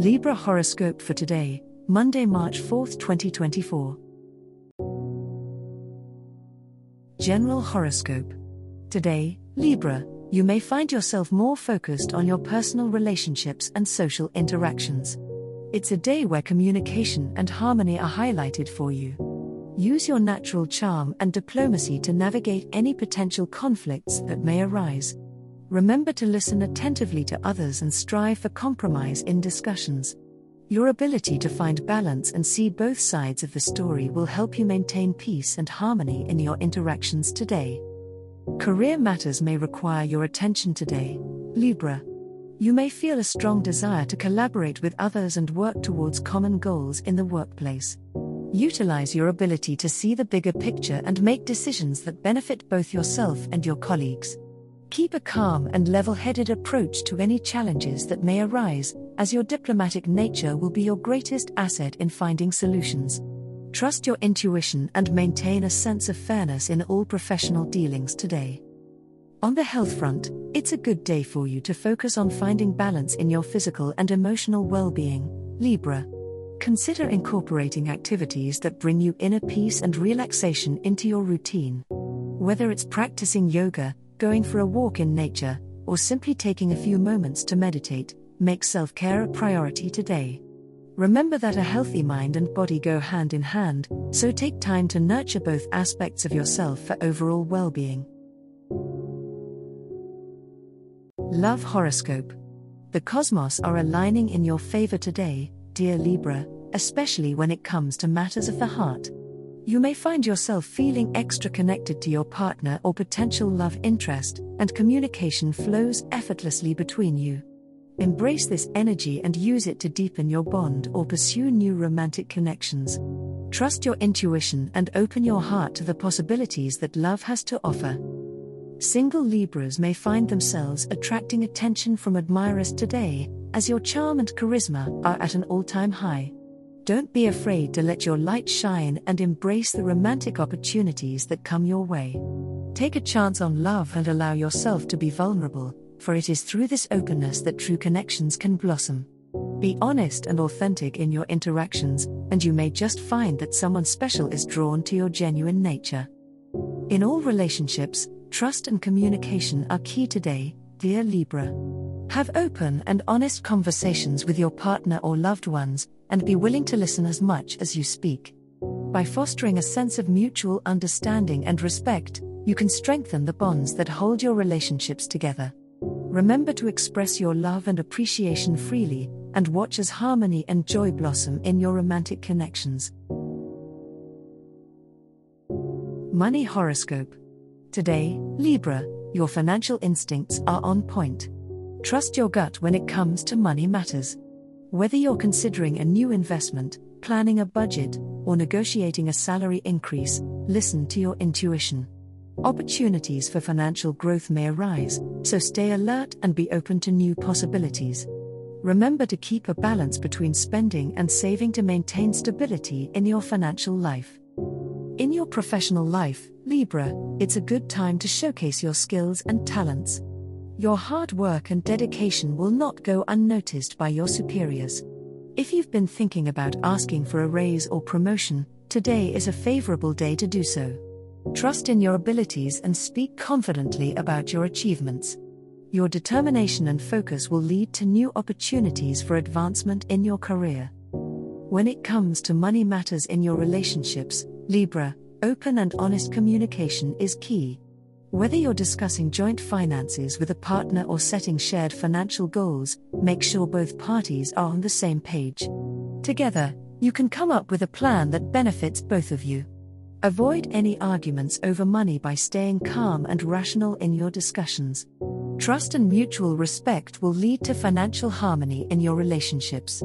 Libra horoscope for today, Monday, March 4, 2024. General horoscope. Today, Libra, you may find yourself more focused on your personal relationships and social interactions. It's a day where communication and harmony are highlighted for you. Use your natural charm and diplomacy to navigate any potential conflicts that may arise. Remember to listen attentively to others and strive for compromise in discussions. Your ability to find balance and see both sides of the story will help you maintain peace and harmony in your interactions today. Career matters may require your attention today, Libra. You may feel a strong desire to collaborate with others and work towards common goals in the workplace. Utilize your ability to see the bigger picture and make decisions that benefit both yourself and your colleagues. Keep a calm and level headed approach to any challenges that may arise, as your diplomatic nature will be your greatest asset in finding solutions. Trust your intuition and maintain a sense of fairness in all professional dealings today. On the health front, it's a good day for you to focus on finding balance in your physical and emotional well being, Libra. Consider incorporating activities that bring you inner peace and relaxation into your routine. Whether it's practicing yoga, going for a walk in nature, or simply taking a few moments to meditate, make self care a priority today. Remember that a healthy mind and body go hand in hand, so take time to nurture both aspects of yourself for overall well being. Love Horoscope The cosmos are aligning in your favor today, dear Libra, especially when it comes to matters of the heart. You may find yourself feeling extra connected to your partner or potential love interest, and communication flows effortlessly between you. Embrace this energy and use it to deepen your bond or pursue new romantic connections. Trust your intuition and open your heart to the possibilities that love has to offer. Single Libras may find themselves attracting attention from admirers today, as your charm and charisma are at an all time high. Don't be afraid to let your light shine and embrace the romantic opportunities that come your way. Take a chance on love and allow yourself to be vulnerable, for it is through this openness that true connections can blossom. Be honest and authentic in your interactions, and you may just find that someone special is drawn to your genuine nature. In all relationships, trust and communication are key today, dear Libra. Have open and honest conversations with your partner or loved ones, and be willing to listen as much as you speak. By fostering a sense of mutual understanding and respect, you can strengthen the bonds that hold your relationships together. Remember to express your love and appreciation freely, and watch as harmony and joy blossom in your romantic connections. Money Horoscope Today, Libra, your financial instincts are on point. Trust your gut when it comes to money matters. Whether you're considering a new investment, planning a budget, or negotiating a salary increase, listen to your intuition. Opportunities for financial growth may arise, so stay alert and be open to new possibilities. Remember to keep a balance between spending and saving to maintain stability in your financial life. In your professional life, Libra, it's a good time to showcase your skills and talents. Your hard work and dedication will not go unnoticed by your superiors. If you've been thinking about asking for a raise or promotion, today is a favorable day to do so. Trust in your abilities and speak confidently about your achievements. Your determination and focus will lead to new opportunities for advancement in your career. When it comes to money matters in your relationships, Libra, open and honest communication is key. Whether you're discussing joint finances with a partner or setting shared financial goals, make sure both parties are on the same page. Together, you can come up with a plan that benefits both of you. Avoid any arguments over money by staying calm and rational in your discussions. Trust and mutual respect will lead to financial harmony in your relationships.